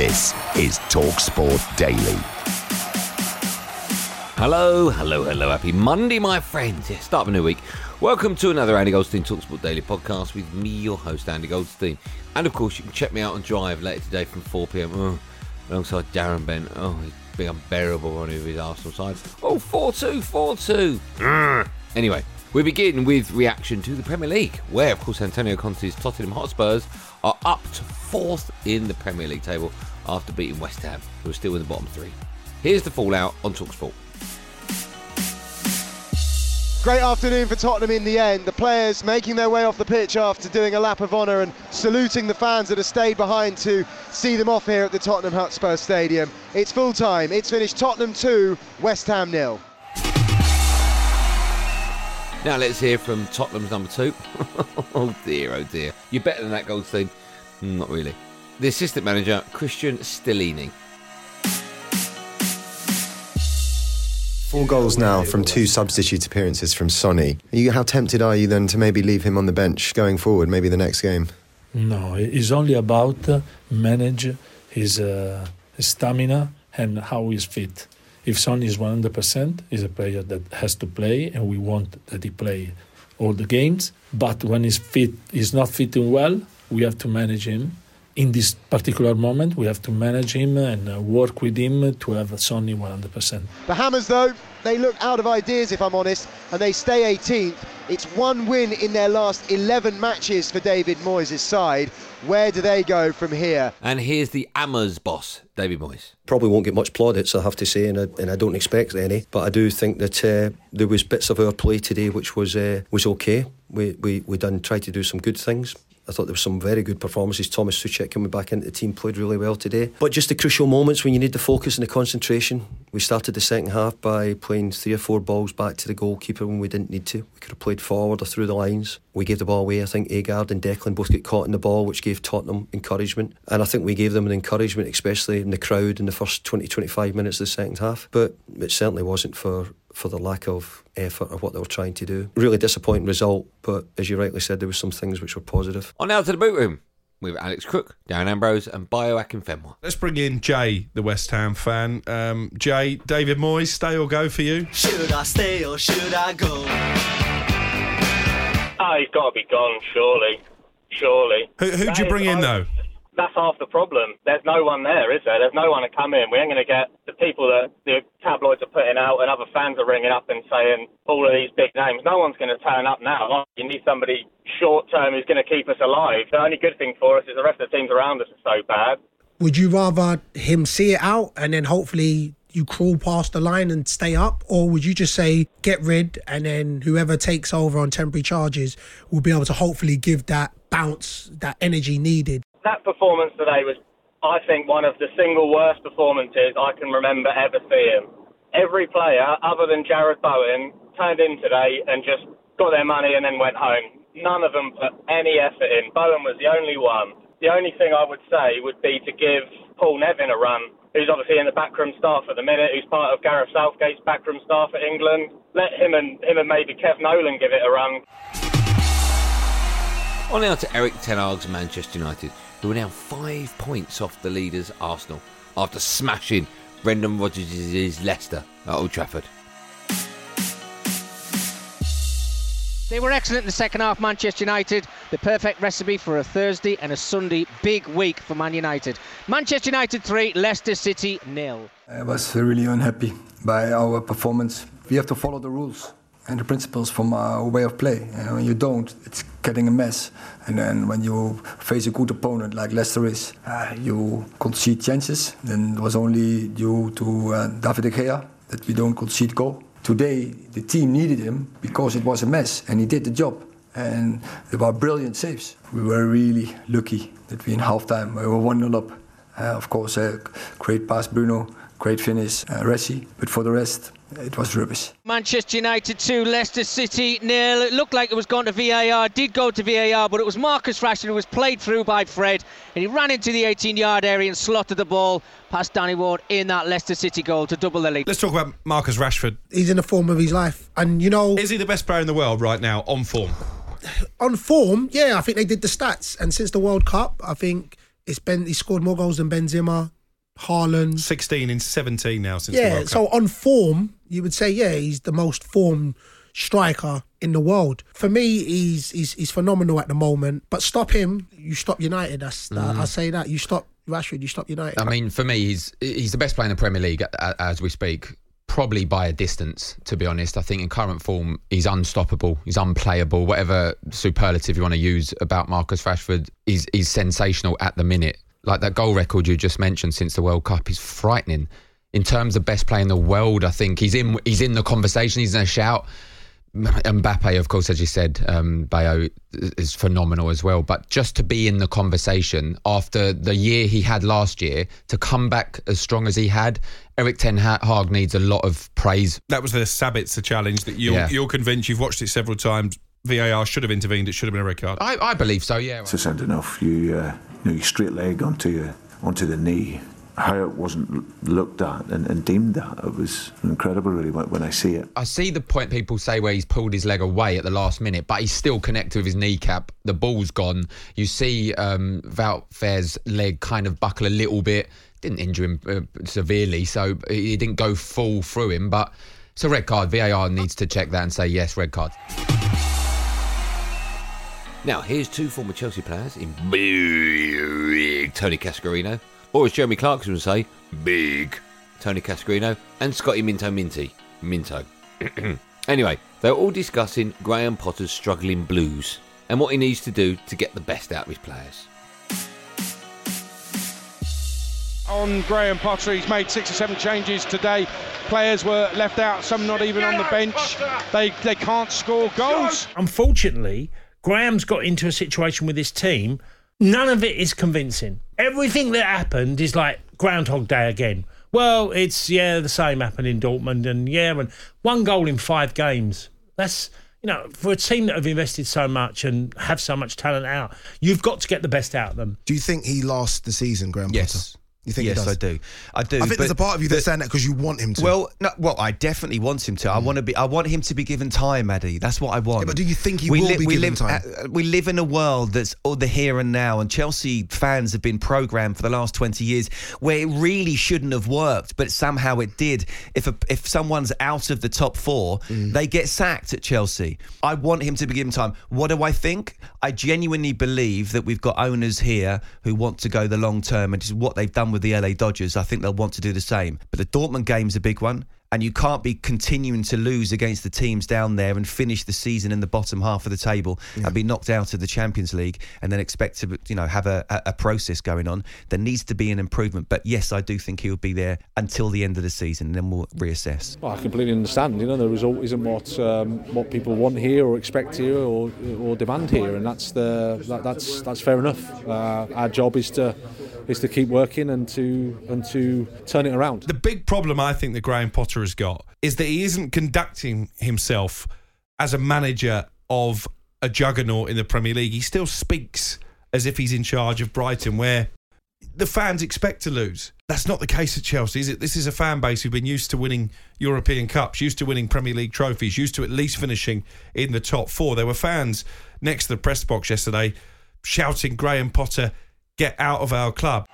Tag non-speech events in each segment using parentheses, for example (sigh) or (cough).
This is Talksport Daily. Hello, hello, hello. Happy Monday, my friends. Yeah, start of a new week. Welcome to another Andy Goldstein Talksport Daily podcast with me, your host, Andy Goldstein. And of course, you can check me out on Drive later today from 4 pm oh, uh, alongside Darren Bent. Oh, he's being unbearable on his Arsenal side. Oh, 4 2, 4 2. Mm. Anyway, we begin with reaction to the Premier League, where, of course, Antonio Conte's Tottenham Hotspurs are up to fourth in the Premier League table after beating West Ham, who are still in the bottom three. Here's the fallout on Talksport. Great afternoon for Tottenham in the end. The players making their way off the pitch after doing a lap of honour and saluting the fans that have stayed behind to see them off here at the Tottenham Hotspur Stadium. It's full time. It's finished Tottenham 2, West Ham nil. Now let's hear from Tottenham's number two. (laughs) oh dear, oh dear. You're better than that, Goldstein. Mm, Not really. The assistant manager, Cristian Stellini. Four goals now from two substitute appearances from Sonny. Are you, how tempted are you then to maybe leave him on the bench going forward, maybe the next game? No, it's only about uh, manage his, uh, his stamina and how he's fit. If Son is 100%, he's a player that has to play, and we want that he play all the games. But when he's fit, he's not fitting well, we have to manage him. In this particular moment, we have to manage him and uh, work with him to have Sonny 100%. The Hammers, though, they look out of ideas, if I'm honest, and they stay 18th. It's one win in their last 11 matches for David Moyes' side. Where do they go from here? And here's the Ammers boss, David Moyes. probably won't get much plaudits, I have to say, and I, and I don't expect any. But I do think that uh, there was bits of our play today which was uh, was okay. We we we done try to do some good things. I thought there were some very good performances. Thomas Soucek coming back into the team played really well today. But just the crucial moments when you need the focus and the concentration. We started the second half by playing three or four balls back to the goalkeeper when we didn't need to. We could have played forward or through the lines. We gave the ball away. I think Aguerd and Declan both get caught in the ball, which gave Tottenham encouragement. And I think we gave them an encouragement, especially in the crowd in the first 20 25 minutes of the second half. But it certainly wasn't for for the lack of effort of what they were trying to do. Really disappointing result, but as you rightly said, there were some things which were positive. On now to the boot room with Alex Crook, Darren Ambrose, and Bayo Akinfenwa. Let's bring in Jay, the West Ham fan. Um, Jay, David Moyes, stay or go for you? Should I stay or should I go? Oh, he's got to be gone, surely. Surely. Who, who'd That you bring in though? That's half the problem. There's no one there, is there? There's no one to come in. We ain't going to get the people that the tabloids are putting out and other fans are ringing up and saying all of these big names. No one's going to turn up now. You need somebody short term who's going to keep us alive. The only good thing for us is the rest of the teams around us are so bad. Would you rather him see it out and then hopefully you crawl past the line and stay up, or would you just say get rid and then whoever takes over on temporary charges will be able to hopefully give that bounce, that energy needed? That performance today was, I think, one of the single worst performances I can remember ever seeing. Every player, other than Jarrod Bowen, turned in today and just got their money and then went home. None of them put any effort in. Bowen was the only one. The only thing I would say would be to give Paul Nevin a run, who's obviously in the backroom staff at the minute, who's part of Gareth Southgate's backroom staff at England. Let him and him and maybe Kev Nolan give it a run. On now to Erik Ten Manchester United, who are now five points off the leaders Arsenal after smashing Brendan Rodgers' Leicester at Old Trafford. They were excellent in the second half, Manchester United. The perfect recipe for a Thursday and a Sunday big week for Man United. Manchester United 3, Leicester City nil. I was really unhappy by our performance. We have to follow the rules and the principles from our way of play. And when you don't, it's getting a mess. And then when you face a good opponent like Leicester is, uh, you concede chances. Then it was only due to uh, David De Gea that we don't concede goal. Today, the team needed him because it was a mess, and he did the job. And there were brilliant saves. We were really lucky that we in halftime we were 1 0 up. Uh, of course, a great pass, Bruno, great finish, uh, Rashy. But for the rest, it was rubbish. Manchester United 2, Leicester City nil. It looked like it was going to VAR, did go to VAR, but it was Marcus Rashford who was played through by Fred, and he ran into the 18 yard area and slotted the ball past Danny Ward in that Leicester City goal to double the lead. Let's talk about Marcus Rashford. He's in the form of his life. And, you know. Is he the best player in the world right now on form? On form, yeah, I think they did the stats. And since the World Cup, I think it's been he scored more goals than Benzema, Haaland. 16 in 17 now since the Yeah, World so on form, you would say, yeah, he's the most formed striker in the world. For me, he's he's, he's phenomenal at the moment. But stop him, you stop United. That's that, mm. I say that you stop Rashford, you stop United. I mean, for me, he's he's the best player in the Premier League as we speak. Probably by a distance, to be honest. I think in current form, he's unstoppable. He's unplayable. Whatever superlative you want to use about Marcus Rashford, he's, he's sensational at the minute. Like that goal record you just mentioned since the World Cup is frightening. In terms of best player in the world, I think he's in he's in the conversation. He's in a shout. Mbappe, of course, as you said, um, Bayo is phenomenal as well. But just to be in the conversation after the year he had last year, to come back as strong as he had, Erik Ten Hag needs a lot of praise. That was the Sabitzer challenge that you're, Yeah. you're convinced you've watched it several times. VAR should have intervened. It should have been a red card. I, I believe so. Yeah. It's just had enough. You, uh, you know, you straight leg onto your, onto the knee. How it wasn't looked at and, and deemed that it was incredible. Really, when, when I see it. I see the point people say where he's pulled his leg away at the last minute, but he's still connected with his kneecap. The ball's gone. You see um, Wout Faes's leg kind of buckle a little bit. Didn't injure him uh, severely, so he didn't go full through him. But it's a red card. VAR needs to check that and say yes, red card. Now, here's two former Chelsea players in big Tony Cascarino, or as Jeremy Clarkson would say, big Tony Cascarino, and Scotty Minto Minty. Minto. (clears throat) anyway, they're all discussing Graham Potter's struggling blues and what he needs to do to get the best out of his players. on Graham Potter. He's made six or seven changes today. Players were left out, some not even on the bench. They they can't score goals. Unfortunately, Graham's got into a situation with his team. None of it is convincing. Everything that happened is like Groundhog Day again. Well, it's yeah, the same happened in Dortmund, and yeah, and one goal in five games. That's you know, for a team that have invested so much and have so much talent out, you've got to get the best out of them. Do you think he lost the season, Graham Yes. Potter? You think yes? I do. I do. I think there's a part of you that's saying that because you want him to. Well, no, well, I definitely want him to. I want to be. I want him to be given time, Addy. That's what I want. Yeah, but do you think he we will li- be we given live, time? uh, we live in a world that's all the here and now, and Chelsea fans have been programmed for the last twenty years where it really shouldn't have worked, but somehow it did. If a, if someone's out of the top four, Mm. they get sacked at Chelsea. I want him to be given time. What do I think? I genuinely believe that we've got owners here who want to go the long term, and it's what they've done with the LA Dodgers. I think they'll want to do the same. But the Dortmund game's a big one. And you can't be continuing to lose against the teams down there and finish the season in the bottom half of the table and be knocked out of the Champions League and then expect to, you know, have a, a, a process going on. There needs to be an improvement. But yes, I do think he'll be there until the end of the season, and then we'll reassess. Well, I completely understand. You know, the result isn't what um, what people want here or expect here or or demand here, and that's the that, that's that's fair enough. Uh, our job is to is to keep working and to and to turn it around. The big problem I think that Graham Potter has got is that he isn't conducting himself as a manager of a juggernaut in the Premier League. He still speaks as if he's in charge of Brighton, where the fans expect to lose. That's not the case at Chelsea, is it? This is a fan base who've been used to winning European Cups, used to winning Premier League trophies, used to at least finishing in the top four. There were fans next to the press box yesterday shouting, Graham Potter, get out of our club.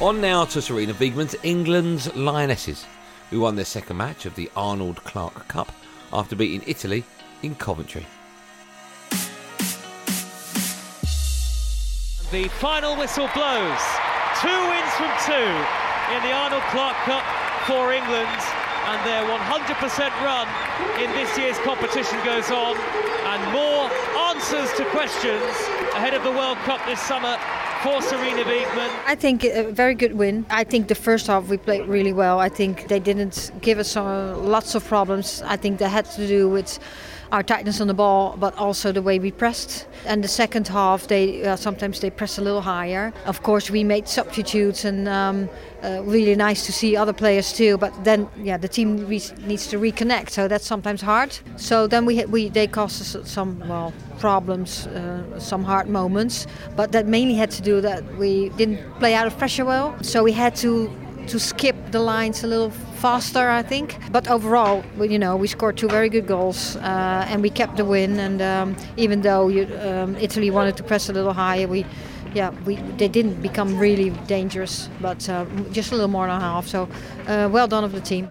On now to Sarina Wiegman's England's Lionesses, who won their second match of the Arnold Clark Cup after beating Italy in Coventry. The final whistle blows. Two wins from two in the Arnold Clark Cup for England, and their 100% run in this year's competition goes on. And more answers to questions ahead of the World Cup this summer for Sarina. I think a very good win. I think the first half we played really well. I think they didn't give us uh, lots of problems. I think that had to do with our tightness on the ball, but also the way we pressed. And the second half, they uh, sometimes they press a little higher. Of course, we made substitutes, and um, uh, really nice to see other players too. But then, yeah, the team re- needs to reconnect, so that's sometimes hard. So then we we they caused us some well problems, uh, some hard moments. But that mainly had to do that we didn't play out of pressure well, so we had to to skip the lines a little faster, I think. But overall, you know, we scored two very good goals uh, and we kept the win. And um, even though you, um, Italy wanted to press a little higher, we, yeah, we they didn't become really dangerous, but uh, just a little more than half. So uh, well done of the team.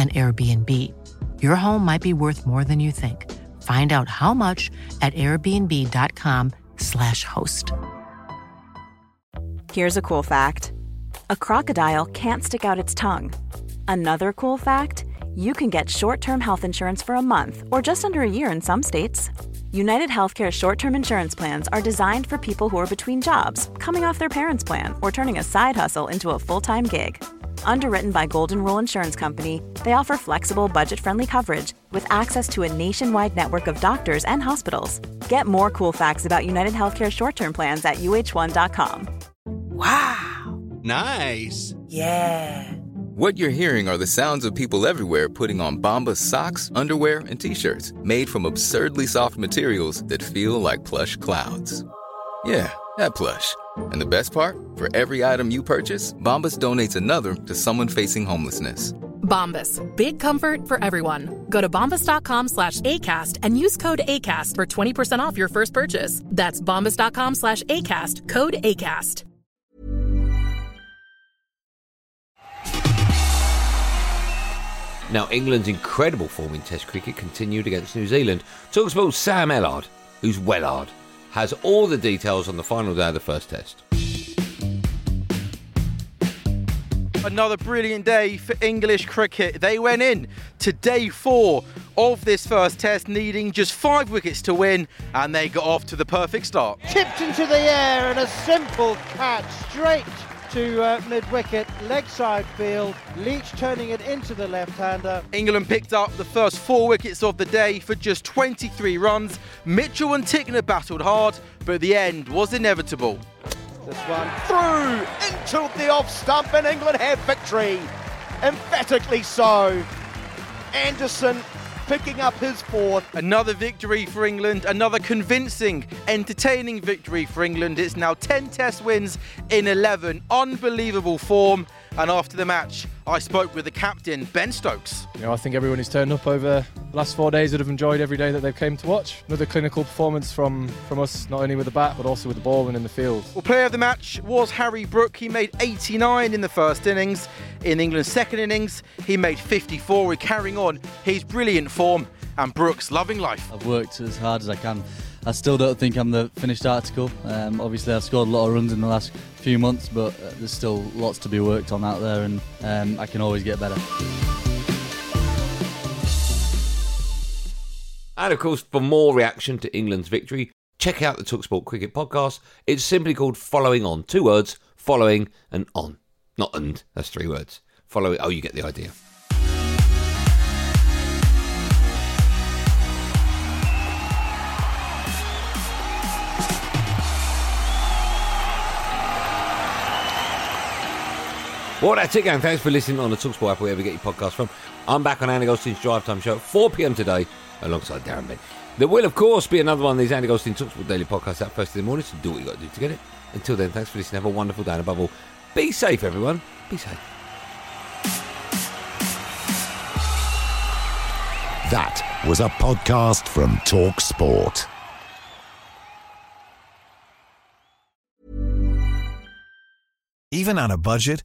an Airbnb. Your home might be worth more than you think. Find out how much at airbnb.com/slash host. Here's a cool fact a crocodile can't stick out its tongue. Another cool fact you can get short term health insurance for a month or just under a year in some states. United Healthcare short term insurance plans are designed for people who are between jobs, coming off their parents' plan, or turning a side hustle into a full time gig. Underwritten by Golden Rule Insurance Company, they offer flexible, budget friendly coverage with access to a nationwide network of doctors and hospitals. Get more cool facts about United Healthcare short term plans at uh1.com. Wow. Nice. Yeah. What you're hearing are the sounds of people everywhere putting on Bombas socks, underwear, and t-shirts made from absurdly soft materials that feel like plush clouds. Yeah, that plush. And the best part? For every item you purchase, Bombas donates another to someone facing homelessness. Bombas. Big comfort for everyone. Go to bombas.com slash ACAST and use code ACAST for 20% off your first purchase. That's bombas.com slash ACAST. Code ACAST. Now, England's incredible form in Test cricket continued against New Zealand. Talks about Sam Ellard, who's Wellard, has all the details on the final day of the first Test. Another brilliant day for English cricket. They went in to day four of this first test, needing just five wickets to win, and they got off to the perfect start. Tipped into the air and a simple catch straight to uh, mid wicket, leg side field. Leach turning it into the left hander. England picked up the first four wickets of the day for just 23 runs. Mitchell and Tickner battled hard, but the end was inevitable. This one through into the off stump, and England have victory. Emphatically so. Anderson picking up his fourth. Another victory for England, another convincing, entertaining victory for England. It's now 10 test wins in 11. Unbelievable form. And after the match, I spoke with the captain, Ben Stokes. You know, I think everyone who's turned up over the last four days would have enjoyed every day that they've came to watch. Another clinical performance from, from us, not only with the bat, but also with the ball and in the field. Well, player of the match was Harry Brook. He made 89 in the first innings. In England's second innings, he made 54. We're carrying on his brilliant form, and Brooks loving life. I've worked as hard as I can. I still don't think I'm the finished article. Um, obviously, I've scored a lot of runs in the last few months, but uh, there's still lots to be worked on out there, and um, I can always get better. And of course, for more reaction to England's victory, check out the Talksport Cricket podcast. It's simply called Following On. Two words, following and on. Not and, that's three words. Following, oh, you get the idea. Well, that's it, gang. Thanks for listening on the Talksport app, wherever you get your podcast from. I'm back on Andy Goldstein's Drive Time Show at 4 p.m. today, alongside Darren Bent. There will, of course, be another one of these Andy Goldstein Talksport daily podcasts out first in the morning, so do what you got to do to get it. Until then, thanks for listening. Have a wonderful day, and above all, be safe, everyone. Be safe. That was a podcast from Talksport. Even on a budget,